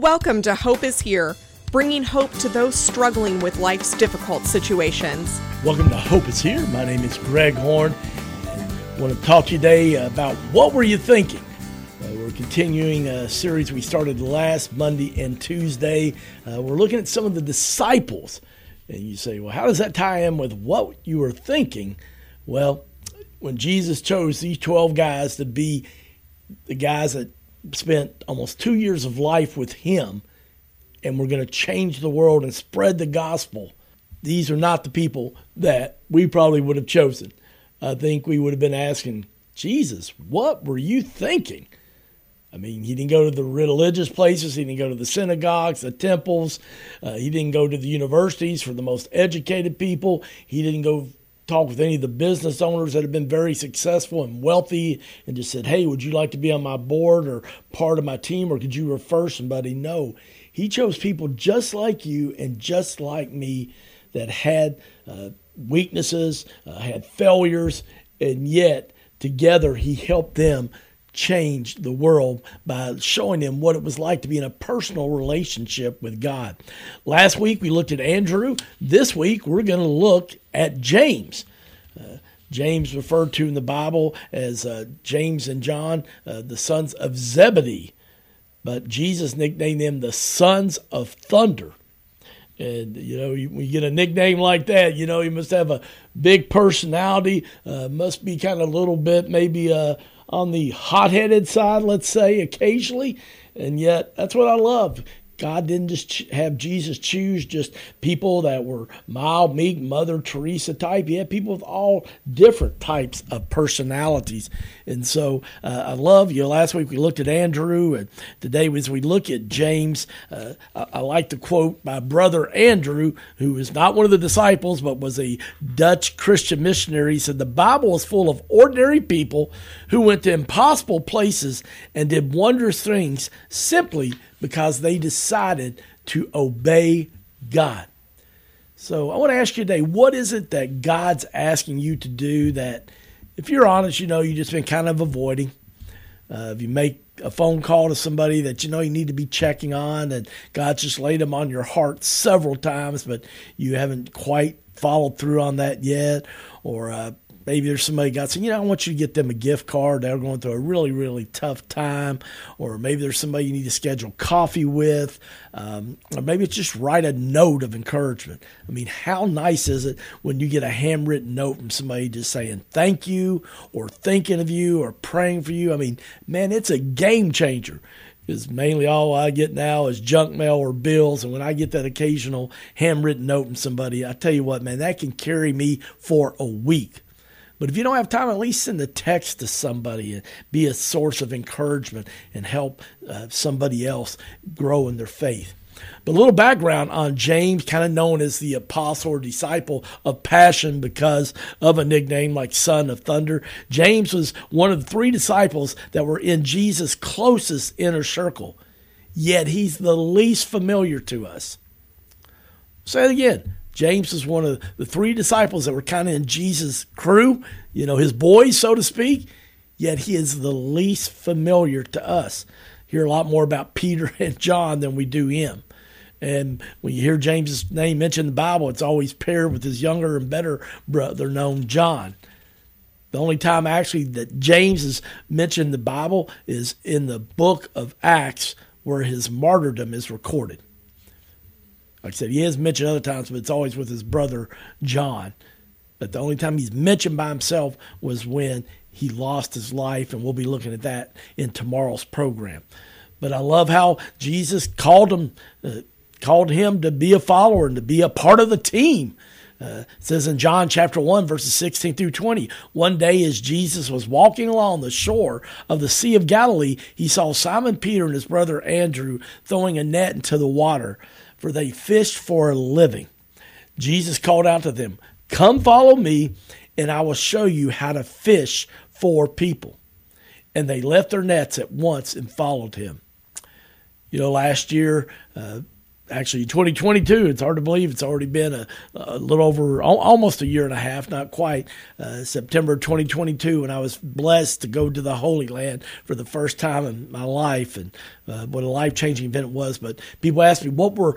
Welcome to Hope is Here, bringing hope to those struggling with life's difficult situations. Welcome to Hope is Here. My name is Greg Horn. I want to talk to you today about what were you thinking? Uh, we're continuing a series we started last Monday and Tuesday. Uh, we're looking at some of the disciples. And you say, well, how does that tie in with what you were thinking? Well, when Jesus chose these 12 guys to be the guys that spent almost two years of life with him and we're going to change the world and spread the gospel. These are not the people that we probably would have chosen. I think we would have been asking, Jesus, what were you thinking? I mean, he didn't go to the religious places. He didn't go to the synagogues, the temples. Uh, he didn't go to the universities for the most educated people. He didn't go talk with any of the business owners that have been very successful and wealthy and just said, Hey, would you like to be on my board or part of my team or could you refer somebody? No. He chose people just like you and just like me that had uh, weaknesses, uh, had failures, and yet together he helped them change the world by showing them what it was like to be in a personal relationship with God. Last week we looked at Andrew. This week we're going to look at James. Uh, James referred to in the Bible as uh, James and John, uh, the sons of Zebedee, but Jesus nicknamed them the sons of thunder. And you know, when you get a nickname like that, you know you must have a big personality. Uh, must be kind of a little bit maybe uh, on the hot-headed side, let's say, occasionally. And yet, that's what I love. God didn't just have Jesus choose just people that were mild, meek, Mother Teresa type. He had people with all different types of personalities. And so uh, I love you. Last week we looked at Andrew, and today as we look at James, uh, I, I like to quote my brother Andrew, who is not one of the disciples, but was a Dutch Christian missionary. He said, The Bible is full of ordinary people who went to impossible places and did wondrous things simply because they decided to obey God. So I want to ask you today what is it that God's asking you to do that, if you're honest, you know, you've just been kind of avoiding? Uh, if you make a phone call to somebody that you know you need to be checking on, and God's just laid them on your heart several times, but you haven't quite followed through on that yet, or uh, Maybe there's somebody got saying, you know, I want you to get them a gift card. They're going through a really, really tough time. Or maybe there's somebody you need to schedule coffee with. Um, or maybe it's just write a note of encouragement. I mean, how nice is it when you get a handwritten note from somebody just saying thank you or thinking of you or praying for you? I mean, man, it's a game changer because mainly all I get now is junk mail or bills. And when I get that occasional handwritten note from somebody, I tell you what, man, that can carry me for a week. But if you don't have time, at least send a text to somebody and be a source of encouragement and help uh, somebody else grow in their faith. But a little background on James, kind of known as the apostle or disciple of passion because of a nickname like Son of Thunder. James was one of the three disciples that were in Jesus' closest inner circle, yet he's the least familiar to us. Say it again. James was one of the three disciples that were kind of in Jesus' crew, you know, his boys, so to speak, yet he is the least familiar to us. Hear a lot more about Peter and John than we do him. And when you hear James's name mentioned in the Bible, it's always paired with his younger and better brother known John. The only time actually that James is mentioned in the Bible is in the book of Acts, where his martyrdom is recorded. Like I said, he is mentioned other times, but it's always with his brother John. But the only time he's mentioned by himself was when he lost his life, and we'll be looking at that in tomorrow's program. But I love how Jesus called him, uh, called him to be a follower and to be a part of the team. Uh, it says in John chapter 1, verses 16 through 20, one day as Jesus was walking along the shore of the Sea of Galilee, he saw Simon Peter and his brother Andrew throwing a net into the water for they fished for a living. Jesus called out to them, Come follow me, and I will show you how to fish for people. And they left their nets at once and followed him. You know, last year, uh, actually 2022 it's hard to believe it's already been a, a little over almost a year and a half not quite uh, september 2022 when i was blessed to go to the holy land for the first time in my life and uh, what a life-changing event it was. But people ask me what were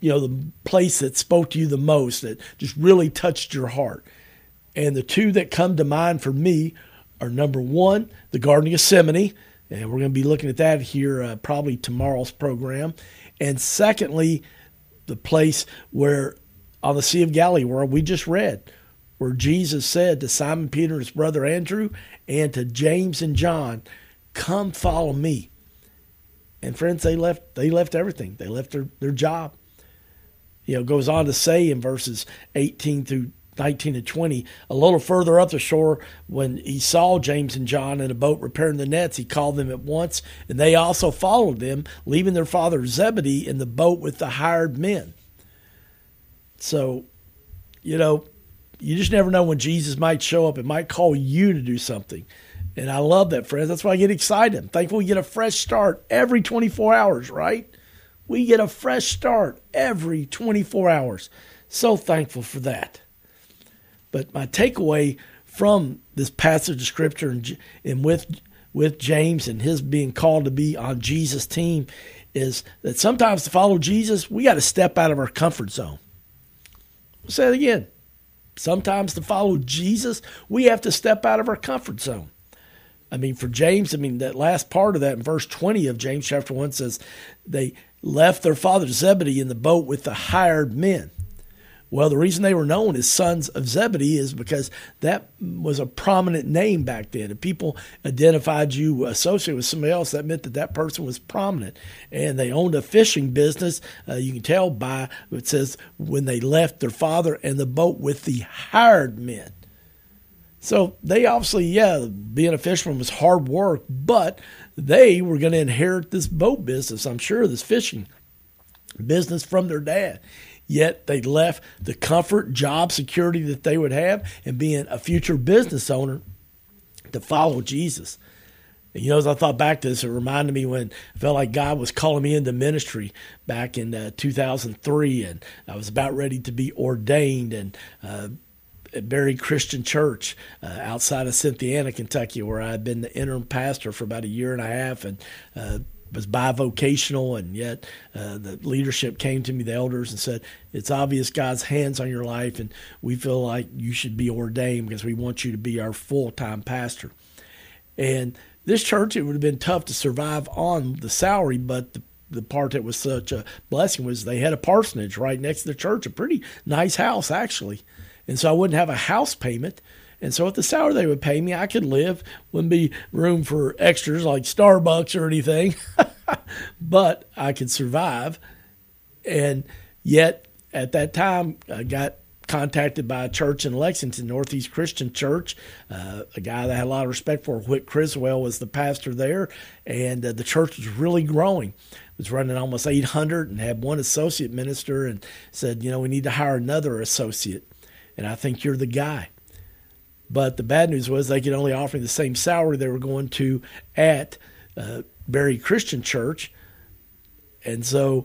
you know the place that spoke to you the most that just really touched your heart? And the two that come to mind for me are number one the garden of gethsemane and we're going to be looking at that here uh, probably tomorrow's program and secondly, the place where on the Sea of Galilee, where we just read, where Jesus said to Simon Peter his brother Andrew and to James and John, Come follow me. And friends, they left they left everything. They left their, their job. You know, goes on to say in verses 18 through 19 and 20. A little further up the shore, when he saw James and John in a boat repairing the nets, he called them at once, and they also followed them, leaving their father Zebedee in the boat with the hired men. So, you know, you just never know when Jesus might show up. It might call you to do something. And I love that, friends. That's why I get excited. I'm thankful we get a fresh start every 24 hours, right? We get a fresh start every 24 hours. So thankful for that. But my takeaway from this passage of scripture and, and with with James and his being called to be on Jesus' team is that sometimes to follow Jesus, we got to step out of our comfort zone. I'll say it again. Sometimes to follow Jesus, we have to step out of our comfort zone. I mean, for James, I mean, that last part of that in verse 20 of James chapter 1 says, they left their father Zebedee in the boat with the hired men. Well, the reason they were known as sons of Zebedee is because that was a prominent name back then. If people identified you associated with somebody else, that meant that that person was prominent. And they owned a fishing business. Uh, you can tell by it says when they left their father and the boat with the hired men. So they obviously, yeah, being a fisherman was hard work, but they were going to inherit this boat business, I'm sure, this fishing business from their dad yet they left the comfort, job security that they would have, and being a future business owner to follow Jesus. And, you know, as I thought back to this, it reminded me when I felt like God was calling me into ministry back in uh, 2003, and I was about ready to be ordained and. Uh, at Berry Christian Church uh, outside of Cynthiana, Kentucky, where I had been the interim pastor for about a year and a half, and uh, was bivocational, and yet uh, the leadership came to me, the elders, and said, It's obvious God's hands on your life, and we feel like you should be ordained because we want you to be our full time pastor. And this church, it would have been tough to survive on the salary, but the the part that was such a blessing was they had a parsonage right next to the church, a pretty nice house actually. And so I wouldn't have a house payment. And so at the salary they would pay me, I could live. Wouldn't be room for extras like Starbucks or anything, but I could survive. And yet at that time, I got contacted by a church in Lexington, Northeast Christian Church, uh, a guy that I had a lot of respect for. Whit Criswell was the pastor there, and uh, the church was really growing. It was running almost 800 and had one associate minister, and said, you know, we need to hire another associate, and I think you're the guy. But the bad news was they could only offer me the same salary they were going to at uh, Berry Christian Church. And so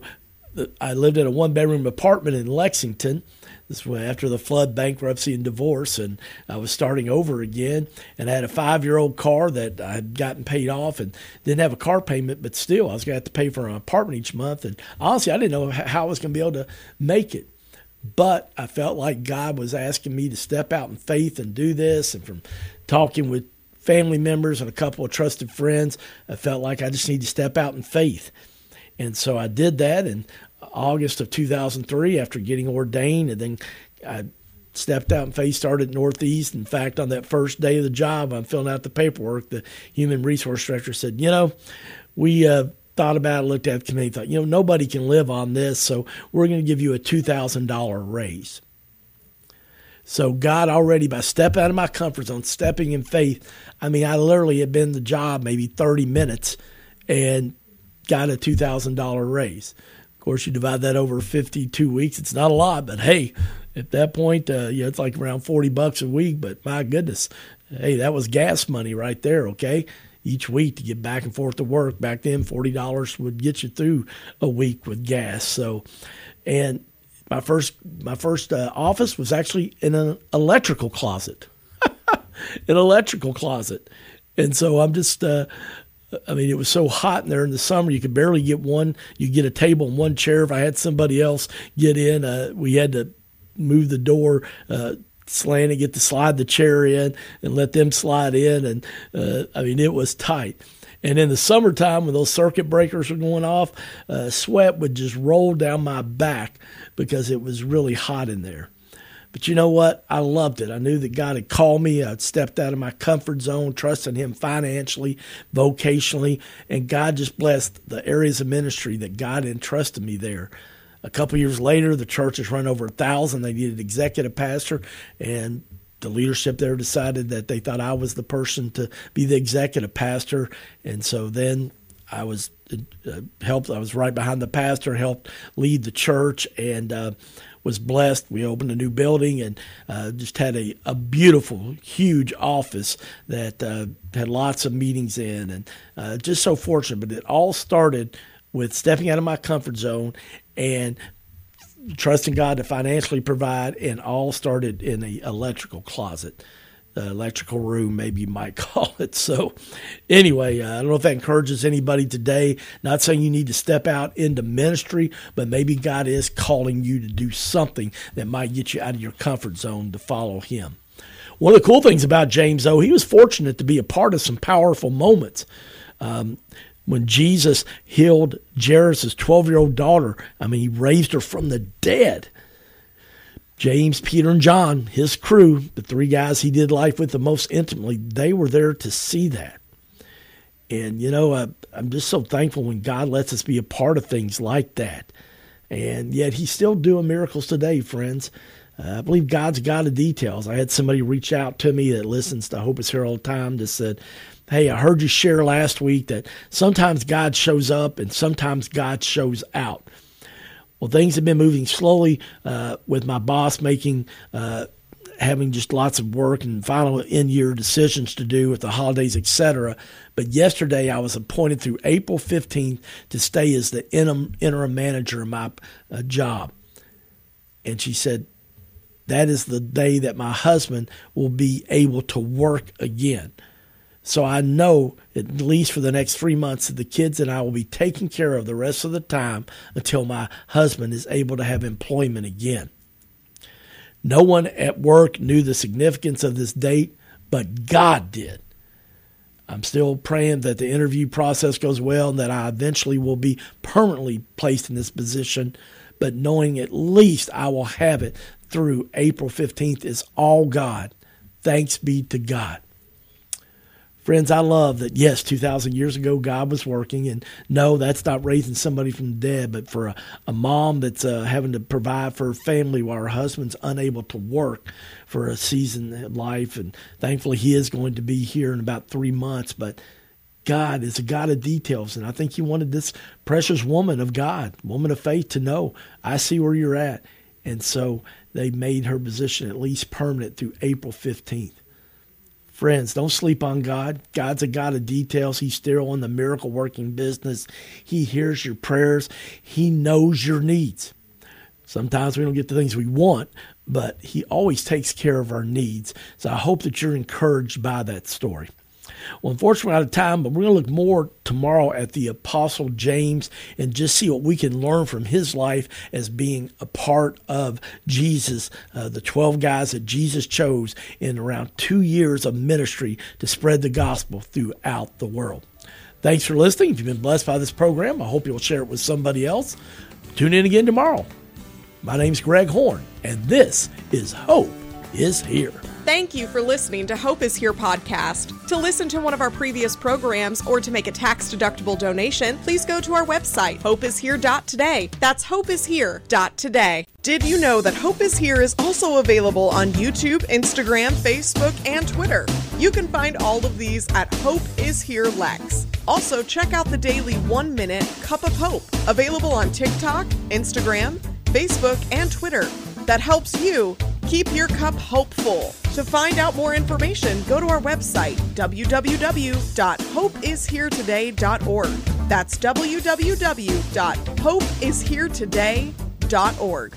I lived in a one bedroom apartment in Lexington. This was after the flood, bankruptcy, and divorce, and I was starting over again. And I had a five year old car that I had gotten paid off and didn't have a car payment, but still I was going to have to pay for an apartment each month. And honestly, I didn't know how I was going to be able to make it. But I felt like God was asking me to step out in faith and do this. And from talking with family members and a couple of trusted friends, I felt like I just need to step out in faith. And so I did that in August of 2003 after getting ordained. And then I stepped out in faith, started Northeast. In fact, on that first day of the job, I'm filling out the paperwork. The human resource director said, You know, we, uh, thought about it, looked at the committee, thought, you know, nobody can live on this, so we're going to give you a $2,000 raise. So God already, by stepping out of my comfort zone, stepping in faith, I mean, I literally had been the job maybe 30 minutes and got a $2,000 raise. Of course, you divide that over 52 weeks. It's not a lot, but hey, at that point, uh, yeah, it's like around 40 bucks a week. But my goodness, hey, that was gas money right there. Okay, each week to get back and forth to work. Back then, forty dollars would get you through a week with gas. So, and my first my first uh, office was actually in an electrical closet, an electrical closet, and so I'm just. Uh, I mean, it was so hot in there in the summer. You could barely get one. You get a table and one chair. If I had somebody else get in, uh, we had to move the door uh, slant and get to slide the chair in and let them slide in. And uh, I mean, it was tight. And in the summertime, when those circuit breakers were going off, uh, sweat would just roll down my back because it was really hot in there. But you know what? I loved it. I knew that God had called me. I'd stepped out of my comfort zone, trusting Him financially, vocationally, and God just blessed the areas of ministry that God entrusted me there. A couple years later, the church has run over a thousand. They needed executive pastor, and the leadership there decided that they thought I was the person to be the executive pastor, and so then I was uh, helped. I was right behind the pastor, helped lead the church, and uh, was blessed. We opened a new building and uh, just had a, a beautiful, huge office that uh, had lots of meetings in, and uh, just so fortunate. But it all started with stepping out of my comfort zone and trusting God to financially provide, and all started in the electrical closet, the electrical room, maybe you might call it. So, anyway, uh, I don't know if that encourages anybody today. Not saying you need to step out into ministry, but maybe God is calling you to do something that might get you out of your comfort zone to follow Him. One of the cool things about James, though, he was fortunate to be a part of some powerful moments. Um, when Jesus healed Jairus' 12 year old daughter, I mean, he raised her from the dead. James, Peter, and John, his crew, the three guys he did life with the most intimately, they were there to see that. And, you know, I, I'm just so thankful when God lets us be a part of things like that. And yet he's still doing miracles today, friends. Uh, I believe God's God of details. I had somebody reach out to me that listens to Hope is Here all the time that said, Hey, I heard you share last week that sometimes God shows up and sometimes God shows out. Well, things have been moving slowly uh, with my boss making, uh, having just lots of work and final end year decisions to do with the holidays, etc. But yesterday I was appointed through April 15th to stay as the interim, interim manager of my uh, job. And she said, that is the day that my husband will be able to work again. So I know, at least for the next three months, that the kids and I will be taken care of the rest of the time until my husband is able to have employment again. No one at work knew the significance of this date, but God did. I'm still praying that the interview process goes well and that I eventually will be permanently placed in this position. But knowing at least I will have it through April 15th is all God. Thanks be to God. Friends, I love that, yes, 2,000 years ago, God was working. And no, that's not raising somebody from the dead, but for a, a mom that's uh, having to provide for her family while her husband's unable to work for a season in life. And thankfully, he is going to be here in about three months. But God is a God of details. And I think He wanted this precious woman of God, woman of faith, to know, I see where you're at. And so they made her position at least permanent through April 15th. Friends, don't sleep on God. God's a God of details. He's still in the miracle working business. He hears your prayers, He knows your needs. Sometimes we don't get the things we want, but He always takes care of our needs. So I hope that you're encouraged by that story. Well, unfortunately, we're out of time, but we're going to look more tomorrow at the Apostle James and just see what we can learn from his life as being a part of Jesus, uh, the 12 guys that Jesus chose in around two years of ministry to spread the gospel throughout the world. Thanks for listening. If you've been blessed by this program, I hope you'll share it with somebody else. Tune in again tomorrow. My name's Greg Horn, and this is Hope is Here. Thank you for listening to Hope is Here podcast. To listen to one of our previous programs or to make a tax deductible donation, please go to our website, hopeishere.today. That's hopeishere.today. Did you know that Hope is Here is also available on YouTube, Instagram, Facebook, and Twitter? You can find all of these at Hope is Here Lex. Also, check out the daily one minute Cup of Hope, available on TikTok, Instagram, Facebook, and Twitter. That helps you Keep your cup hopeful. To find out more information, go to our website, www.hopeisheretoday.org. That's www.hopeisheretoday.org.